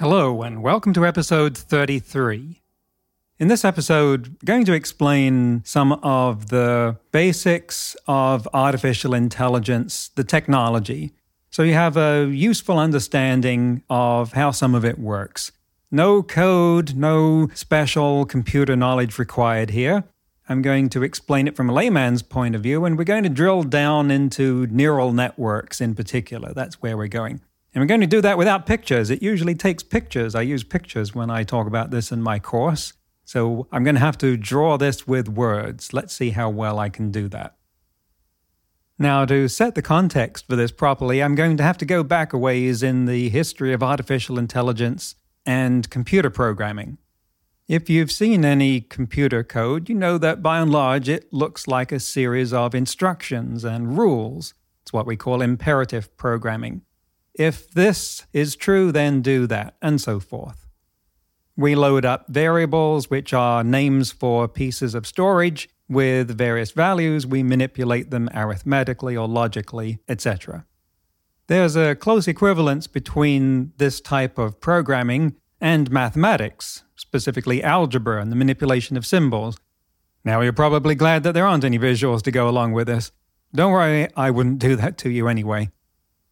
Hello, and welcome to episode 33. In this episode, I'm going to explain some of the basics of artificial intelligence, the technology, so you have a useful understanding of how some of it works. No code, no special computer knowledge required here. I'm going to explain it from a layman's point of view, and we're going to drill down into neural networks in particular. That's where we're going. And we're going to do that without pictures. It usually takes pictures. I use pictures when I talk about this in my course. So I'm going to have to draw this with words. Let's see how well I can do that. Now, to set the context for this properly, I'm going to have to go back a ways in the history of artificial intelligence and computer programming. If you've seen any computer code, you know that by and large it looks like a series of instructions and rules. It's what we call imperative programming. If this is true, then do that, and so forth. We load up variables, which are names for pieces of storage, with various values. We manipulate them arithmetically or logically, etc. There's a close equivalence between this type of programming and mathematics, specifically algebra and the manipulation of symbols. Now, you're probably glad that there aren't any visuals to go along with this. Don't worry, I wouldn't do that to you anyway.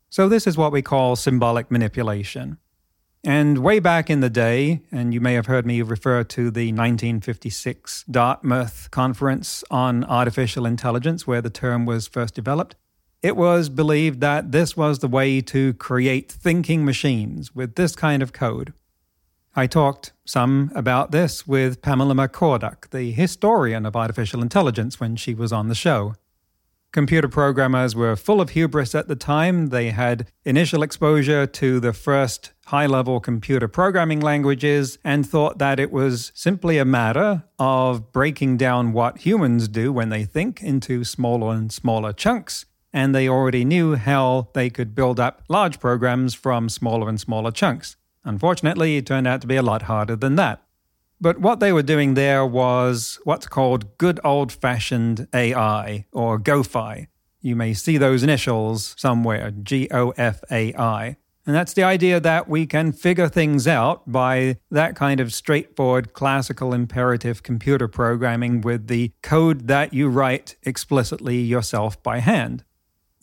So, this is what we call symbolic manipulation. And way back in the day, and you may have heard me refer to the 1956 Dartmouth Conference on Artificial Intelligence, where the term was first developed, it was believed that this was the way to create thinking machines with this kind of code. I talked some about this with Pamela McCorduck, the historian of artificial intelligence, when she was on the show. Computer programmers were full of hubris at the time. They had initial exposure to the first high level computer programming languages and thought that it was simply a matter of breaking down what humans do when they think into smaller and smaller chunks. And they already knew how they could build up large programs from smaller and smaller chunks. Unfortunately, it turned out to be a lot harder than that. But what they were doing there was what's called good old fashioned AI or GOFAI. You may see those initials somewhere G O F A I. And that's the idea that we can figure things out by that kind of straightforward classical imperative computer programming with the code that you write explicitly yourself by hand.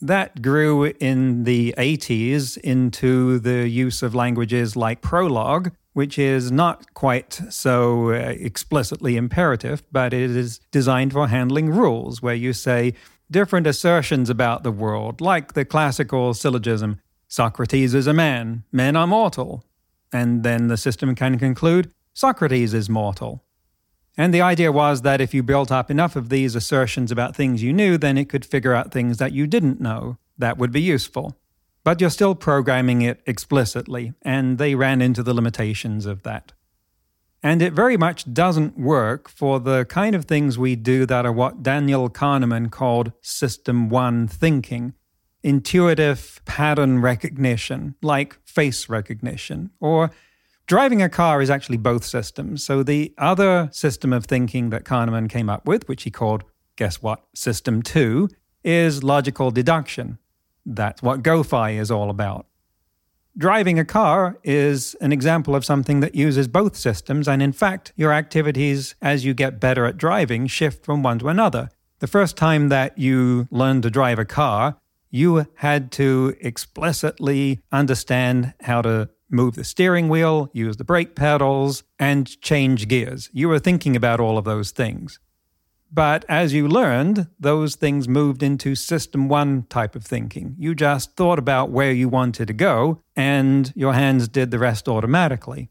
That grew in the 80s into the use of languages like Prolog, which is not quite so uh, explicitly imperative, but it is designed for handling rules, where you say different assertions about the world, like the classical syllogism Socrates is a man, men are mortal. And then the system can conclude Socrates is mortal. And the idea was that if you built up enough of these assertions about things you knew, then it could figure out things that you didn't know. That would be useful. But you're still programming it explicitly, and they ran into the limitations of that. And it very much doesn't work for the kind of things we do that are what Daniel Kahneman called System 1 thinking intuitive pattern recognition, like face recognition, or driving a car is actually both systems. So the other system of thinking that Kahneman came up with, which he called, guess what, System 2, is logical deduction. That's what GOFAI is all about. Driving a car is an example of something that uses both systems, and in fact, your activities as you get better at driving shift from one to another. The first time that you learned to drive a car, you had to explicitly understand how to move the steering wheel, use the brake pedals, and change gears. You were thinking about all of those things. But as you learned, those things moved into system one type of thinking. You just thought about where you wanted to go, and your hands did the rest automatically.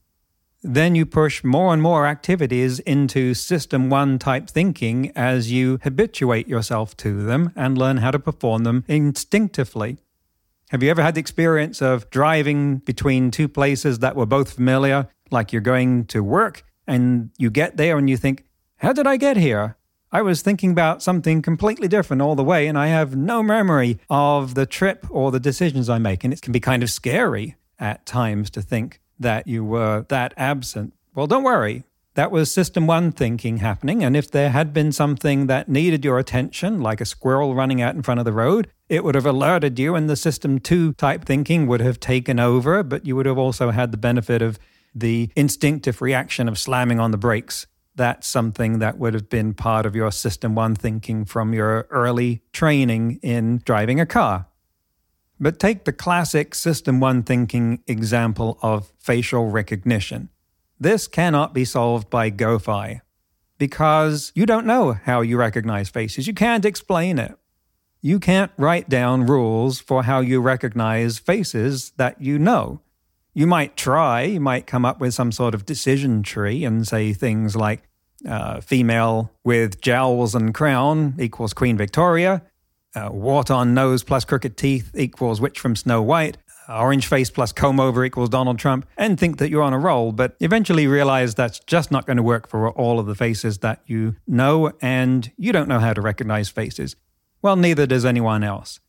Then you push more and more activities into system one type thinking as you habituate yourself to them and learn how to perform them instinctively. Have you ever had the experience of driving between two places that were both familiar, like you're going to work and you get there and you think, How did I get here? I was thinking about something completely different all the way, and I have no memory of the trip or the decisions I make. And it can be kind of scary at times to think that you were that absent. Well, don't worry. That was system one thinking happening. And if there had been something that needed your attention, like a squirrel running out in front of the road, it would have alerted you, and the system two type thinking would have taken over. But you would have also had the benefit of the instinctive reaction of slamming on the brakes that's something that would have been part of your System 1 thinking from your early training in driving a car. But take the classic System 1 thinking example of facial recognition. This cannot be solved by GOFAI because you don't know how you recognize faces. You can't explain it. You can't write down rules for how you recognize faces that you know. You might try, you might come up with some sort of decision tree and say things like uh, female with jowls and crown equals Queen Victoria, uh, wart on nose plus crooked teeth equals Witch from Snow White, orange face plus comb over equals Donald Trump, and think that you're on a roll, but eventually realize that's just not going to work for all of the faces that you know, and you don't know how to recognize faces. Well, neither does anyone else.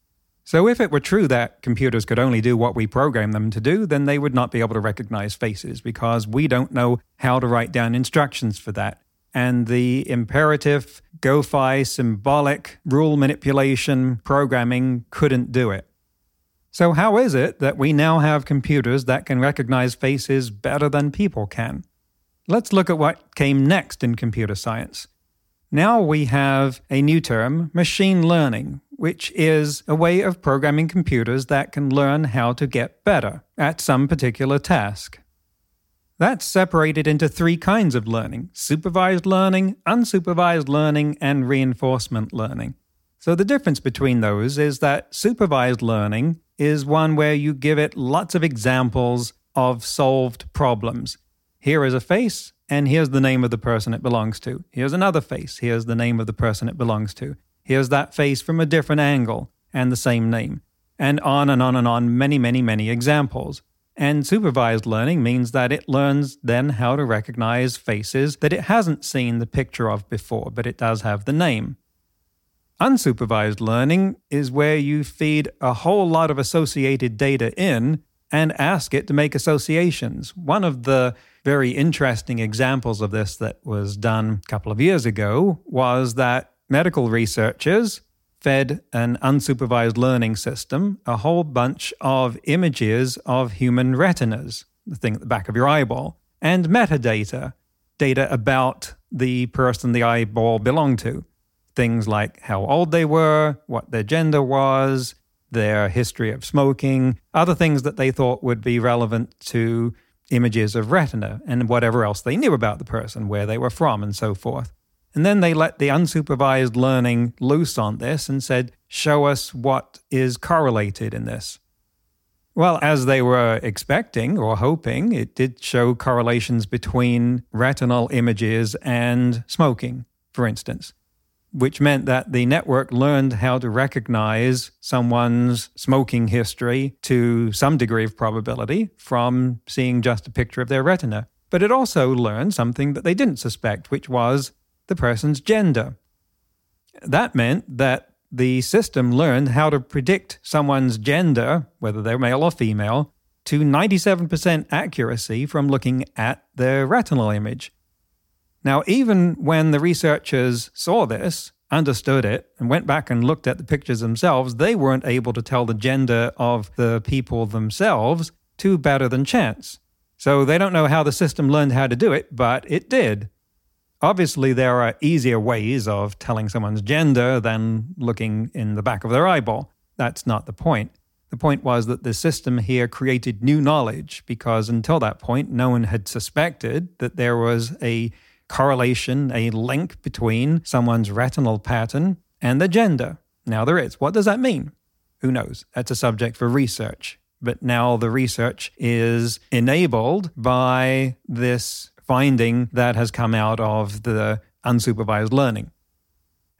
So, if it were true that computers could only do what we program them to do, then they would not be able to recognize faces because we don't know how to write down instructions for that. And the imperative, GOFAI, symbolic, rule manipulation programming couldn't do it. So, how is it that we now have computers that can recognize faces better than people can? Let's look at what came next in computer science. Now we have a new term, machine learning, which is a way of programming computers that can learn how to get better at some particular task. That's separated into three kinds of learning supervised learning, unsupervised learning, and reinforcement learning. So, the difference between those is that supervised learning is one where you give it lots of examples of solved problems. Here is a face, and here's the name of the person it belongs to. Here's another face, here's the name of the person it belongs to. Here's that face from a different angle and the same name. And on and on and on, many, many, many examples. And supervised learning means that it learns then how to recognize faces that it hasn't seen the picture of before, but it does have the name. Unsupervised learning is where you feed a whole lot of associated data in and ask it to make associations. One of the very interesting examples of this that was done a couple of years ago was that medical researchers fed an unsupervised learning system a whole bunch of images of human retinas, the thing at the back of your eyeball, and metadata, data about the person the eyeball belonged to. Things like how old they were, what their gender was, their history of smoking, other things that they thought would be relevant to images of retina, and whatever else they knew about the person, where they were from, and so forth. And then they let the unsupervised learning loose on this and said, show us what is correlated in this. Well, as they were expecting or hoping, it did show correlations between retinal images and smoking, for instance, which meant that the network learned how to recognize someone's smoking history to some degree of probability from seeing just a picture of their retina. But it also learned something that they didn't suspect, which was the person's gender. That meant that the system learned how to predict someone's gender, whether they're male or female, to 97% accuracy from looking at their retinal image. Now, even when the researchers saw this, understood it, and went back and looked at the pictures themselves, they weren't able to tell the gender of the people themselves to better than chance. So they don't know how the system learned how to do it, but it did. Obviously, there are easier ways of telling someone's gender than looking in the back of their eyeball. That's not the point. The point was that the system here created new knowledge because until that point, no one had suspected that there was a correlation, a link between someone's retinal pattern and their gender. Now there is. What does that mean? Who knows? That's a subject for research. But now the research is enabled by this finding that has come out of the unsupervised learning.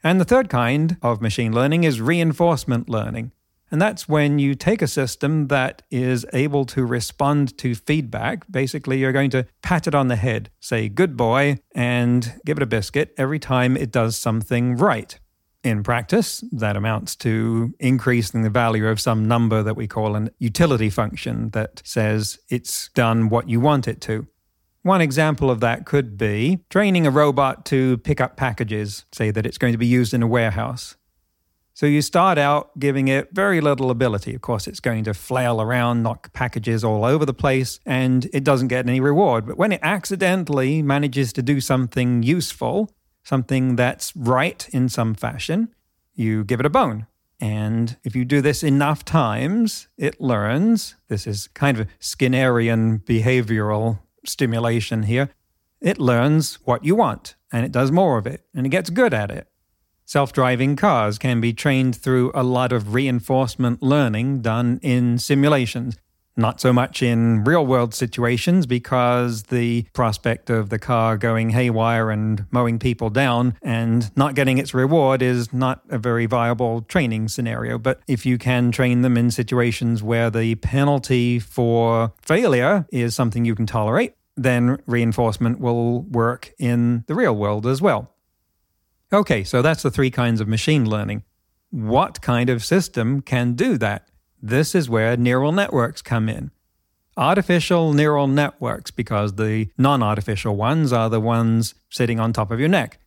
And the third kind of machine learning is reinforcement learning. And that's when you take a system that is able to respond to feedback. Basically, you're going to pat it on the head, say, good boy, and give it a biscuit every time it does something right. In practice, that amounts to increasing the value of some number that we call an utility function that says it's done what you want it to. One example of that could be training a robot to pick up packages, say that it's going to be used in a warehouse. So you start out giving it very little ability. Of course, it's going to flail around, knock packages all over the place, and it doesn't get any reward. But when it accidentally manages to do something useful, something that's right in some fashion, you give it a bone. And if you do this enough times, it learns. This is kind of Skinnerian behavioral stimulation here, it learns what you want and it does more of it and it gets good at it. Self driving cars can be trained through a lot of reinforcement learning done in simulations. Not so much in real world situations because the prospect of the car going haywire and mowing people down and not getting its reward is not a very viable training scenario. But if you can train them in situations where the penalty for failure is something you can tolerate, then reinforcement will work in the real world as well. Okay, so that's the three kinds of machine learning. What kind of system can do that? This is where neural networks come in. Artificial neural networks, because the non artificial ones are the ones sitting on top of your neck.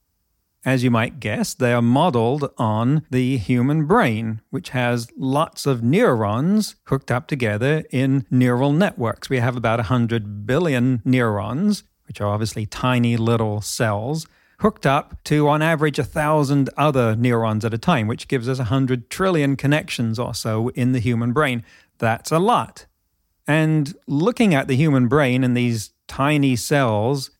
As you might guess, they are modeled on the human brain, which has lots of neurons hooked up together in neural networks. We have about 100 billion neurons, which are obviously tiny little cells, hooked up to, on average, a thousand other neurons at a time, which gives us 100 trillion connections or so in the human brain. That's a lot. And looking at the human brain and these tiny cells,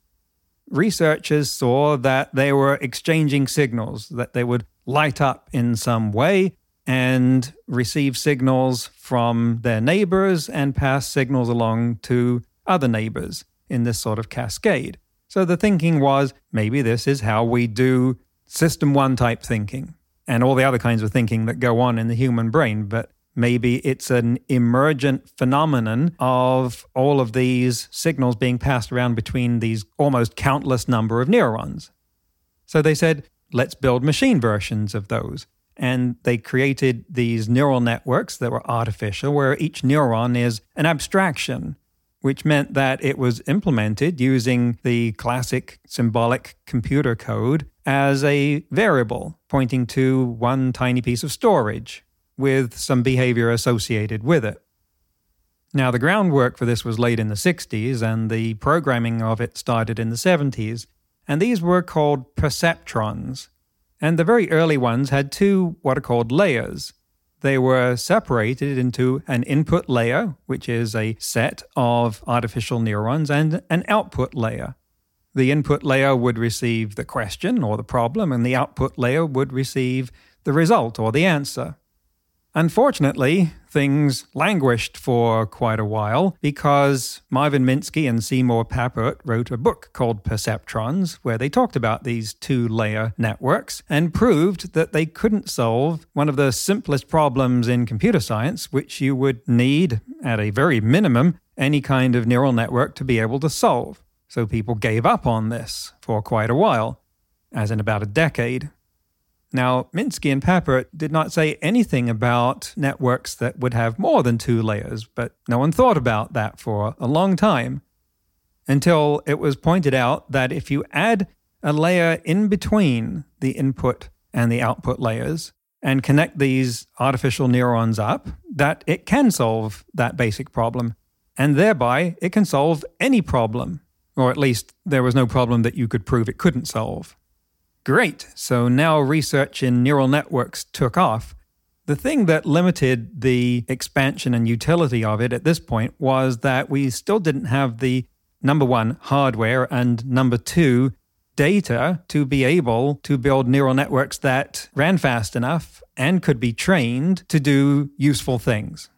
researchers saw that they were exchanging signals, that they would light up in some way and receive signals from their neighbors and pass signals along to other neighbors in this sort of cascade. So the thinking was maybe this is how we do system one type thinking and all the other kinds of thinking that go on in the human brain. But maybe it's an emergent phenomenon of all of these signals being passed around between these almost countless number of neurons. So they said, let's build machine versions of those. And they created these neural networks that were artificial, where each neuron is an abstraction which meant that it was implemented using the classic symbolic computer code as a variable pointing to one tiny piece of storage with some behavior associated with it. Now, the groundwork for this was laid in the 60s, and the programming of it started in the 70s, and these were called perceptrons. And the very early ones had two what are called layers they were separated into an input layer, which is a set of artificial neurons, and an output layer. The input layer would receive the question or the problem, and the output layer would receive the result or the answer. Unfortunately, things languished for quite a while because Marvin Minsky and Seymour Papert wrote a book called Perceptrons, where they talked about these two layer networks and proved that they couldn't solve one of the simplest problems in computer science, which you would need, at a very minimum, any kind of neural network to be able to solve. So people gave up on this for quite a while, as in about a decade. Now, Minsky and Papert did not say anything about networks that would have more than two layers, but no one thought about that for a long time until it was pointed out that if you add a layer in between the input and the output layers and connect these artificial neurons up, that it can solve that basic problem. And thereby, it can solve any problem, or at least there was no problem that you could prove it couldn't solve. Great. So now research in neural networks took off. The thing that limited the expansion and utility of it at this point was that we still didn't have the number one, hardware, and number two, data to be able to build neural networks that ran fast enough and could be trained to do useful things.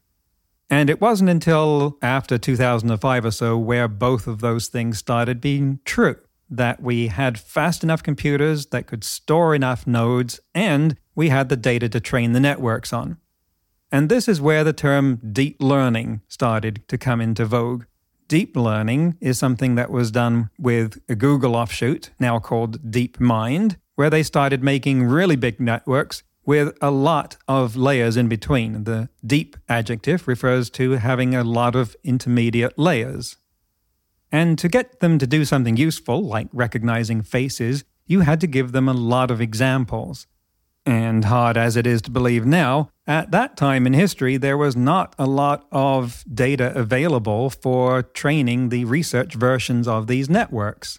And it wasn't until after 2005 or so where both of those things started being true that we had fast enough computers that could store enough nodes, and we had the data to train the networks on. And this is where the term deep learning started to come into vogue. Deep learning is something that was done with a Google offshoot, now called DeepMind, where they started making really big networks with a lot of layers in between. The deep adjective refers to having a lot of intermediate layers. And to get them to do something useful, like recognizing faces, you had to give them a lot of examples. And hard as it is to believe now, at that time in history, there was not a lot of data available for training the research versions of these networks.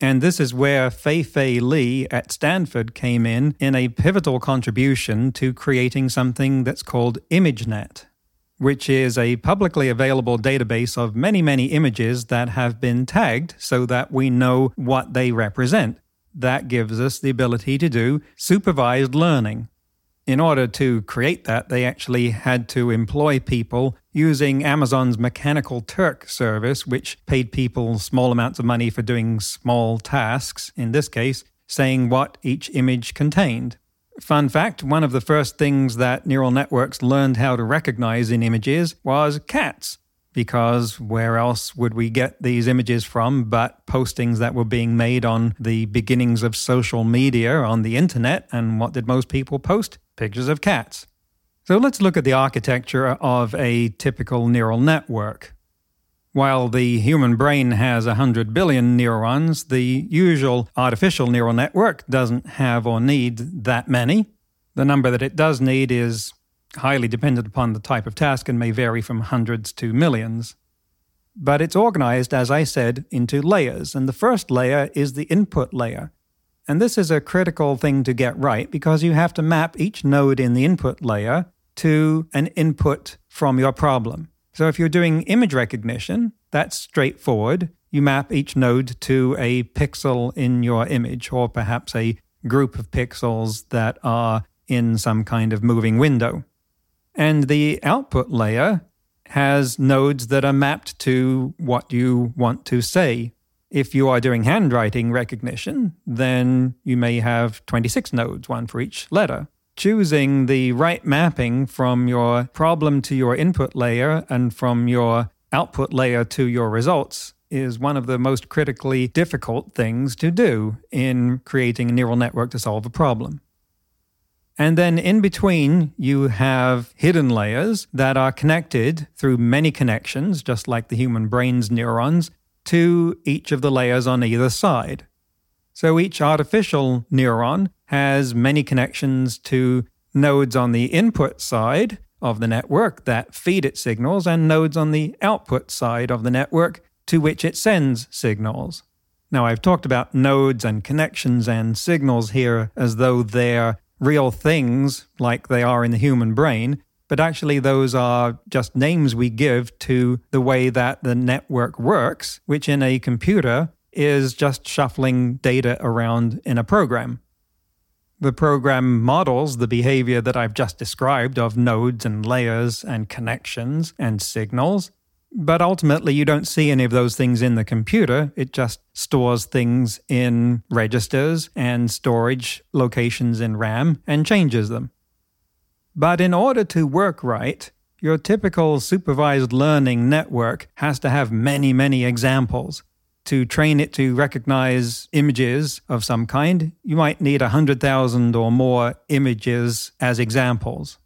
And this is where Fei Fei Li at Stanford came in in a pivotal contribution to creating something that's called ImageNet, which is a publicly available database of many, many images that have been tagged so that we know what they represent. That gives us the ability to do supervised learning in order to create that, they actually had to employ people using Amazon's Mechanical Turk service, which paid people small amounts of money for doing small tasks, in this case, saying what each image contained. Fun fact one of the first things that neural networks learned how to recognize in images was cats because where else would we get these images from but postings that were being made on the beginnings of social media on the internet? And what did most people post? Pictures of cats. So let's look at the architecture of a typical neural network. While the human brain has 100 billion neurons, the usual artificial neural network doesn't have or need that many. The number that it does need is highly dependent upon the type of task and may vary from hundreds to millions. But it's organized, as I said, into layers, and the first layer is the input layer. And this is a critical thing to get right because you have to map each node in the input layer to an input from your problem. So if you're doing image recognition, that's straightforward. You map each node to a pixel in your image, or perhaps a group of pixels that are in some kind of moving window. And the output layer has nodes that are mapped to what you want to say. If you are doing handwriting recognition, then you may have 26 nodes, one for each letter. Choosing the right mapping from your problem to your input layer and from your output layer to your results is one of the most critically difficult things to do in creating a neural network to solve a problem. And then in between, you have hidden layers that are connected through many connections, just like the human brain's neurons, to each of the layers on either side. So each artificial neuron has many connections to nodes on the input side of the network that feed it signals and nodes on the output side of the network to which it sends signals. Now, I've talked about nodes and connections and signals here as though they're real things like they are in the human brain, but actually those are just names we give to the way that the network works, which in a computer is just shuffling data around in a program. The program models the behavior that I've just described of nodes and layers and connections and signals, but ultimately, you don't see any of those things in the computer. It just stores things in registers and storage locations in RAM and changes them. But in order to work right, your typical supervised learning network has to have many, many examples. To train it to recognize images of some kind, you might need 100,000 or more images as examples.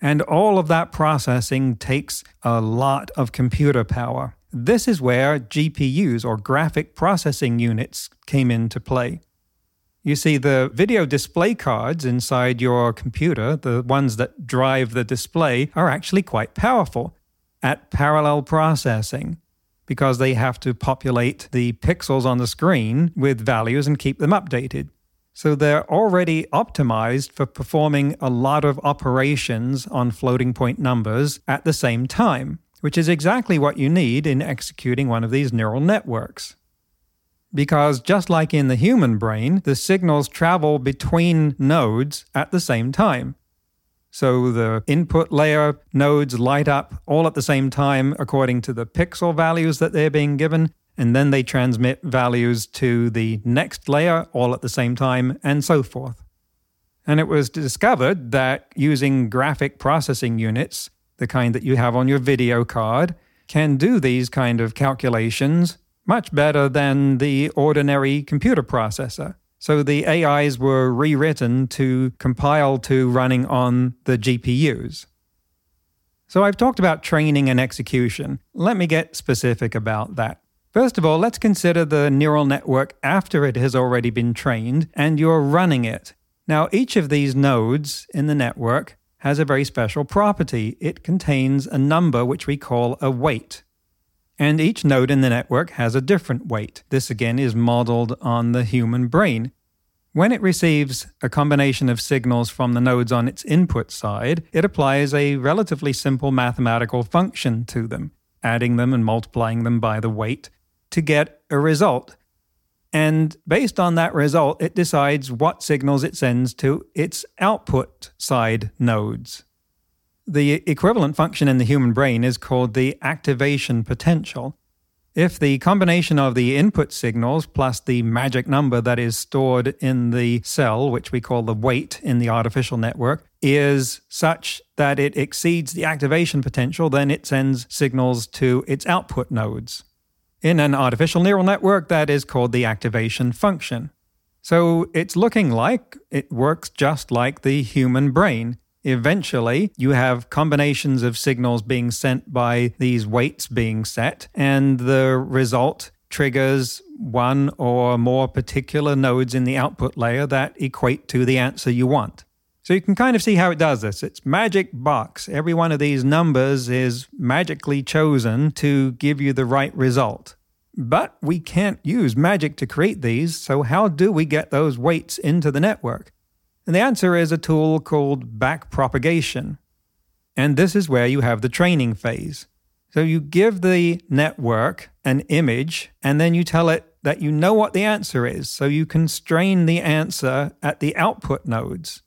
And all of that processing takes a lot of computer power. This is where GPUs or graphic processing units came into play. You see, the video display cards inside your computer, the ones that drive the display, are actually quite powerful at parallel processing because they have to populate the pixels on the screen with values and keep them updated. So they're already optimized for performing a lot of operations on floating point numbers at the same time, which is exactly what you need in executing one of these neural networks. Because just like in the human brain, the signals travel between nodes at the same time. So the input layer nodes light up all at the same time according to the pixel values that they're being given, and then they transmit values to the next layer all at the same time, and so forth. And it was discovered that using graphic processing units, the kind that you have on your video card, can do these kind of calculations much better than the ordinary computer processor. So the AIs were rewritten to compile to running on the GPUs. So I've talked about training and execution. Let me get specific about that. First of all, let's consider the neural network after it has already been trained and you're running it. Now, each of these nodes in the network has a very special property. It contains a number which we call a weight. And each node in the network has a different weight. This again is modeled on the human brain. When it receives a combination of signals from the nodes on its input side, it applies a relatively simple mathematical function to them, adding them and multiplying them by the weight to get a result. And based on that result, it decides what signals it sends to its output side nodes. The equivalent function in the human brain is called the activation potential. If the combination of the input signals plus the magic number that is stored in the cell, which we call the weight in the artificial network, is such that it exceeds the activation potential, then it sends signals to its output nodes. In an artificial neural network, that is called the activation function. So it's looking like it works just like the human brain. Eventually, you have combinations of signals being sent by these weights being set, and the result triggers one or more particular nodes in the output layer that equate to the answer you want. So you can kind of see how it does this. It's magic box. Every one of these numbers is magically chosen to give you the right result. But we can't use magic to create these, so how do we get those weights into the network? And the answer is a tool called backpropagation. And this is where you have the training phase. So you give the network an image and then you tell it that you know what the answer is. So you constrain the answer at the output nodes.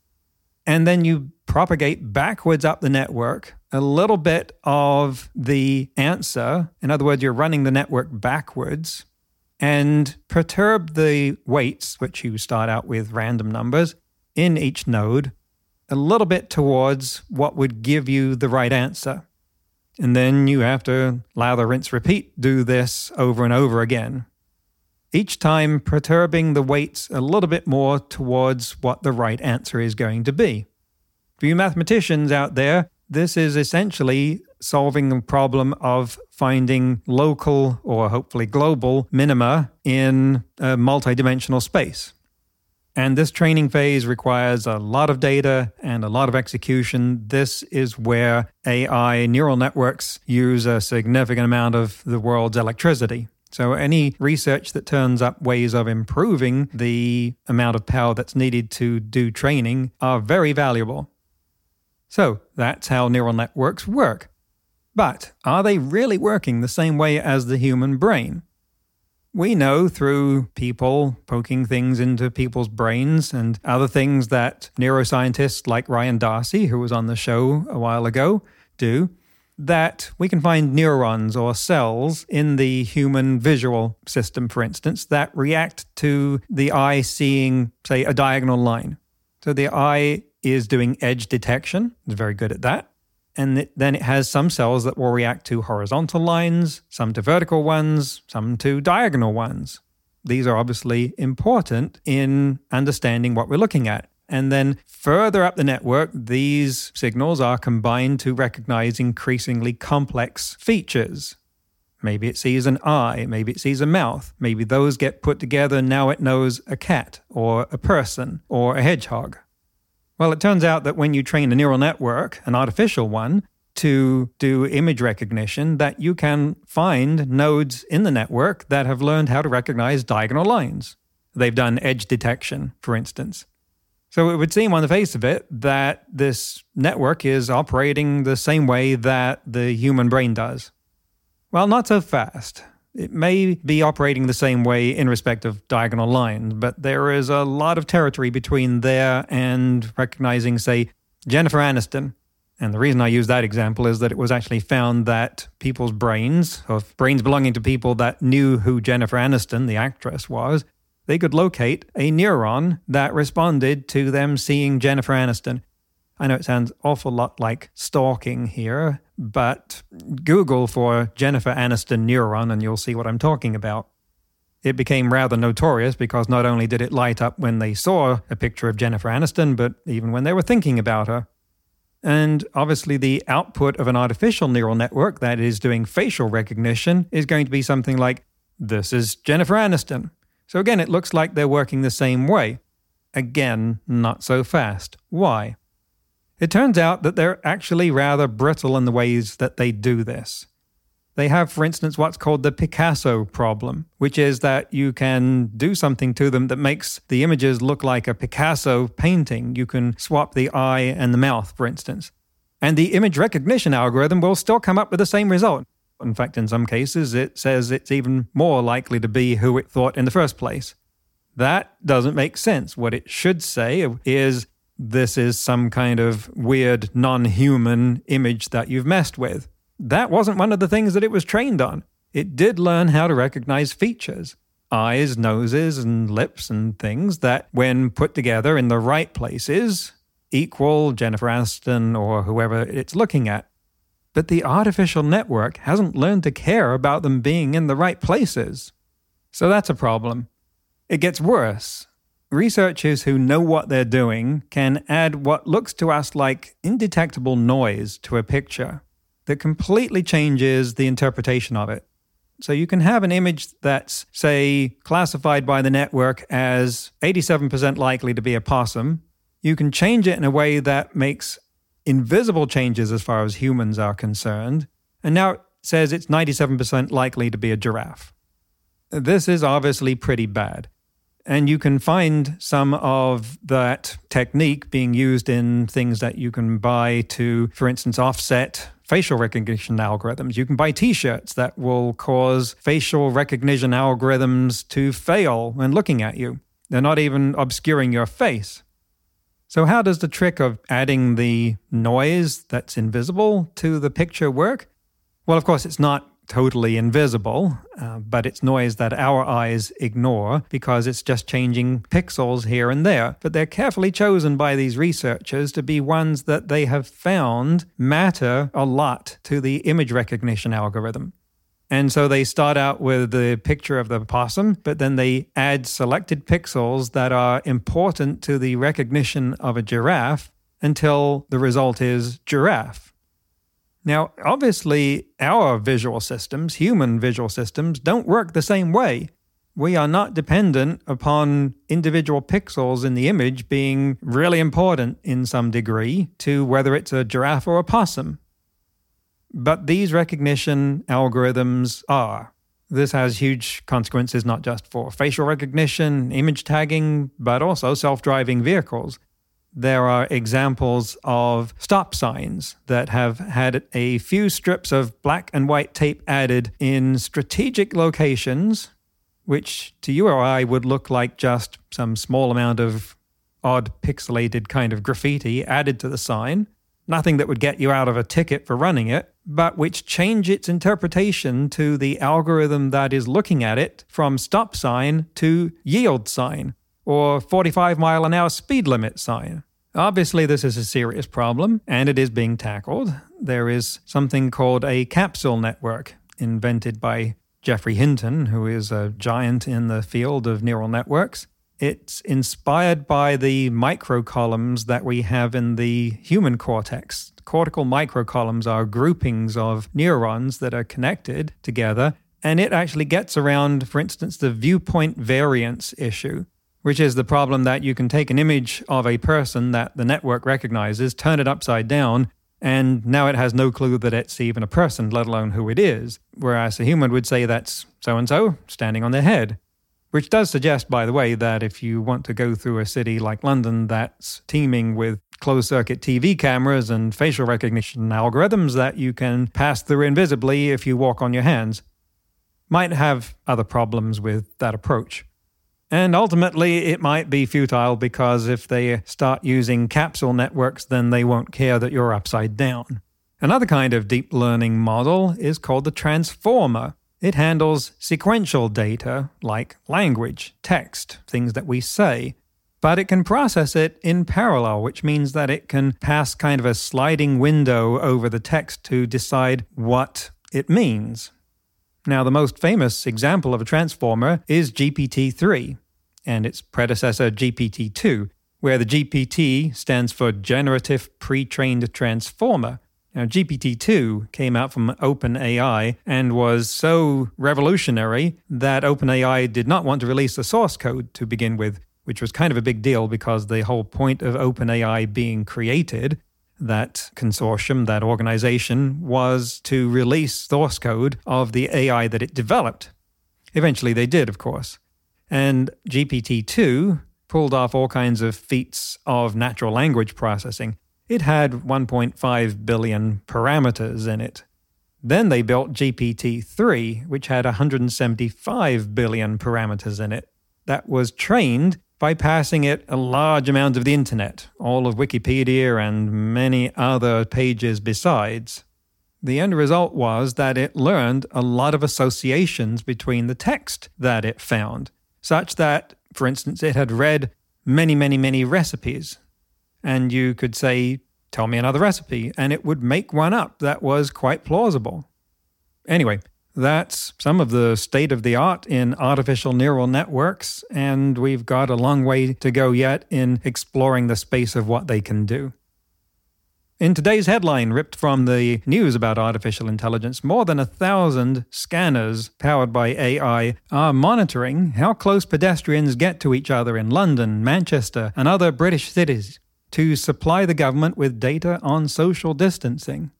And then you propagate backwards up the network a little bit of the answer. In other words, you're running the network backwards and perturb the weights, which you start out with random numbers, in each node a little bit towards what would give you the right answer. And then you have to lather, rinse, repeat, do this over and over again. Each time perturbing the weights a little bit more towards what the right answer is going to be. For you mathematicians out there, this is essentially solving the problem of finding local or hopefully global minima in a multidimensional space. And this training phase requires a lot of data and a lot of execution. This is where AI neural networks use a significant amount of the world's electricity. So, any research that turns up ways of improving the amount of power that's needed to do training are very valuable. So, that's how neural networks work. But are they really working the same way as the human brain? We know through people poking things into people's brains and other things that neuroscientists like Ryan D'Arcy, who was on the show a while ago, do, that we can find neurons or cells in the human visual system, for instance, that react to the eye seeing, say, a diagonal line. So the eye is doing edge detection, it's very good at that. And then it has some cells that will react to horizontal lines, some to vertical ones, some to diagonal ones. These are obviously important in understanding what we're looking at. And then further up the network, these signals are combined to recognize increasingly complex features. Maybe it sees an eye, maybe it sees a mouth, maybe those get put together now it knows a cat or a person or a hedgehog. Well, it turns out that when you train a neural network, an artificial one, to do image recognition, that you can find nodes in the network that have learned how to recognize diagonal lines. They've done edge detection, for instance. So it would seem on the face of it that this network is operating the same way that the human brain does. Well, not so fast. It may be operating the same way in respect of diagonal lines, but there is a lot of territory between there and recognizing, say, Jennifer Aniston. And the reason I use that example is that it was actually found that people's brains, or brains belonging to people that knew who Jennifer Aniston, the actress, was, they could locate a neuron that responded to them seeing Jennifer Aniston. I know it sounds awful lot like stalking here, but Google for Jennifer Aniston neuron and you'll see what I'm talking about. It became rather notorious because not only did it light up when they saw a picture of Jennifer Aniston, but even when they were thinking about her. And obviously, the output of an artificial neural network that is doing facial recognition is going to be something like, This is Jennifer Aniston. So again, it looks like they're working the same way. Again, not so fast. Why? It turns out that they're actually rather brittle in the ways that they do this. They have, for instance, what's called the Picasso problem, which is that you can do something to them that makes the images look like a Picasso painting. You can swap the eye and the mouth, for instance. And the image recognition algorithm will still come up with the same result. In fact, in some cases, it says it's even more likely to be who it thought in the first place. That doesn't make sense. What it should say is this is some kind of weird non human image that you've messed with. That wasn't one of the things that it was trained on. It did learn how to recognize features eyes, noses, and lips and things that, when put together in the right places, equal Jennifer Aniston or whoever it's looking at. But the artificial network hasn't learned to care about them being in the right places. So that's a problem. It gets worse. Researchers who know what they're doing can add what looks to us like indetectable noise to a picture that completely changes the interpretation of it. So you can have an image that's, say, classified by the network as 87% likely to be a possum. You can change it in a way that makes invisible changes as far as humans are concerned. And now it says it's 97% likely to be a giraffe. This is obviously pretty bad. And you can find some of that technique being used in things that you can buy to, for instance, offset facial recognition algorithms. You can buy t shirts that will cause facial recognition algorithms to fail when looking at you. They're not even obscuring your face. So, how does the trick of adding the noise that's invisible to the picture work? Well, of course, it's not totally invisible, uh, but it's noise that our eyes ignore because it's just changing pixels here and there. But they're carefully chosen by these researchers to be ones that they have found matter a lot to the image recognition algorithm. And so they start out with the picture of the possum, but then they add selected pixels that are important to the recognition of a giraffe until the result is giraffe. Now, obviously, our visual systems, human visual systems, don't work the same way. We are not dependent upon individual pixels in the image being really important in some degree to whether it's a giraffe or a possum. But these recognition algorithms are. This has huge consequences not just for facial recognition, image tagging, but also self driving vehicles there are examples of stop signs that have had a few strips of black and white tape added in strategic locations, which to you or I would look like just some small amount of odd pixelated kind of graffiti added to the sign. Nothing that would get you out of a ticket for running it, but which change its interpretation to the algorithm that is looking at it from stop sign to yield sign or 45 mile an hour speed limit sign. Obviously, this is a serious problem and it is being tackled. There is something called a capsule network invented by Geoffrey Hinton, who is a giant in the field of neural networks. It's inspired by the microcolumns that we have in the human cortex. Cortical microcolumns are groupings of neurons that are connected together, and it actually gets around, for instance, the viewpoint variance issue which is the problem that you can take an image of a person that the network recognizes, turn it upside down, and now it has no clue that it's even a person, let alone who it is. Whereas a human would say that's so and so standing on their head. Which does suggest, by the way, that if you want to go through a city like London that's teeming with closed circuit TV cameras and facial recognition algorithms that you can pass through invisibly if you walk on your hands, might have other problems with that approach. And ultimately, it might be futile because if they start using capsule networks, then they won't care that you're upside down. Another kind of deep learning model is called the transformer. It handles sequential data like language, text, things that we say, but it can process it in parallel, which means that it can pass kind of a sliding window over the text to decide what it means. Now, the most famous example of a transformer is GPT 3 and its predecessor GPT 2, where the GPT stands for Generative Pre Trained Transformer. Now, GPT 2 came out from OpenAI and was so revolutionary that OpenAI did not want to release the source code to begin with, which was kind of a big deal because the whole point of OpenAI being created, that consortium, that organization, was to release source code of the AI that it developed. Eventually, they did, of course. And GPT 2 pulled off all kinds of feats of natural language processing. It had 1.5 billion parameters in it. Then they built GPT 3, which had 175 billion parameters in it. That was trained by passing it a large amount of the internet, all of Wikipedia and many other pages besides. The end result was that it learned a lot of associations between the text that it found, such that for instance, it had read many, many, many recipes. And you could say, Tell me another recipe. And it would make one up that was quite plausible. Anyway, that's some of the state of the art in artificial neural networks. And we've got a long way to go yet in exploring the space of what they can do. In today's headline, ripped from the news about artificial intelligence, more than a thousand scanners powered by AI are monitoring how close pedestrians get to each other in London, Manchester, and other British cities to supply the government with data on social distancing.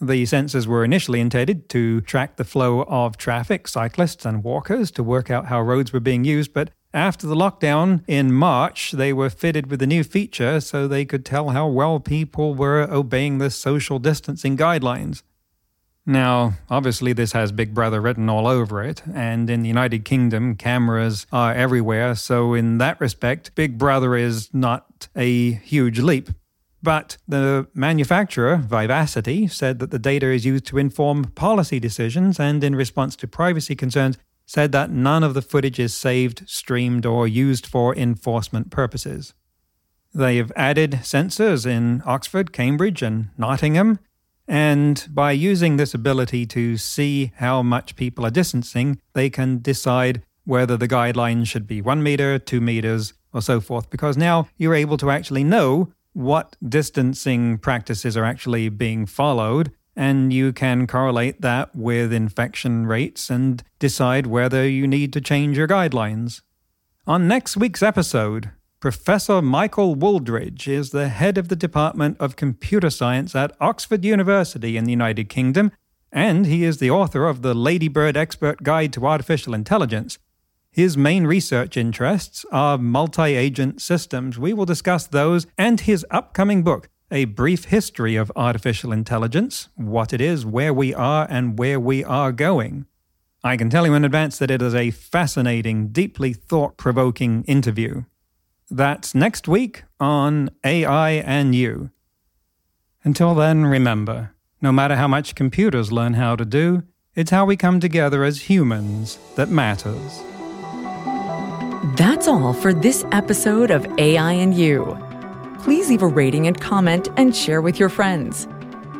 The sensors were initially intended to track the flow of traffic, cyclists, and walkers to work out how roads were being used, but after the lockdown in March, they were fitted with a new feature so they could tell how well people were obeying the social distancing guidelines. Now, obviously, this has Big Brother written all over it, and in the United Kingdom, cameras are everywhere, so in that respect, Big Brother is not a huge leap. But the manufacturer, Vivacity, said that the data is used to inform policy decisions, and in response to privacy concerns, said that none of the footage is saved, streamed, or used for enforcement purposes. They've added sensors in Oxford, Cambridge, and Nottingham, and by using this ability to see how much people are distancing, they can decide whether the guidelines should be one meter, two meters, or so forth, because now you're able to actually know what distancing practices are actually being followed and you can correlate that with infection rates and decide whether you need to change your guidelines. On next week's episode, Professor Michael Wooldridge is the head of the Department of Computer Science at Oxford University in the United Kingdom, and he is the author of the Ladybird Expert Guide to Artificial Intelligence. His main research interests are multi agent systems. We will discuss those and his upcoming book, a brief history of artificial intelligence, what it is, where we are, and where we are going. I can tell you in advance that it is a fascinating, deeply thought provoking interview. That's next week on AI and You. Until then, remember no matter how much computers learn how to do, it's how we come together as humans that matters. That's all for this episode of AI and You please leave a rating and comment and share with your friends.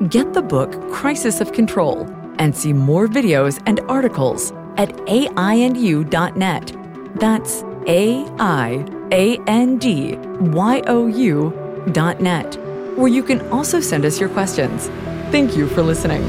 Get the book Crisis of Control and see more videos and articles at aiandyou.net. That's A I A N D Y O U dot net, where you can also send us your questions. Thank you for listening.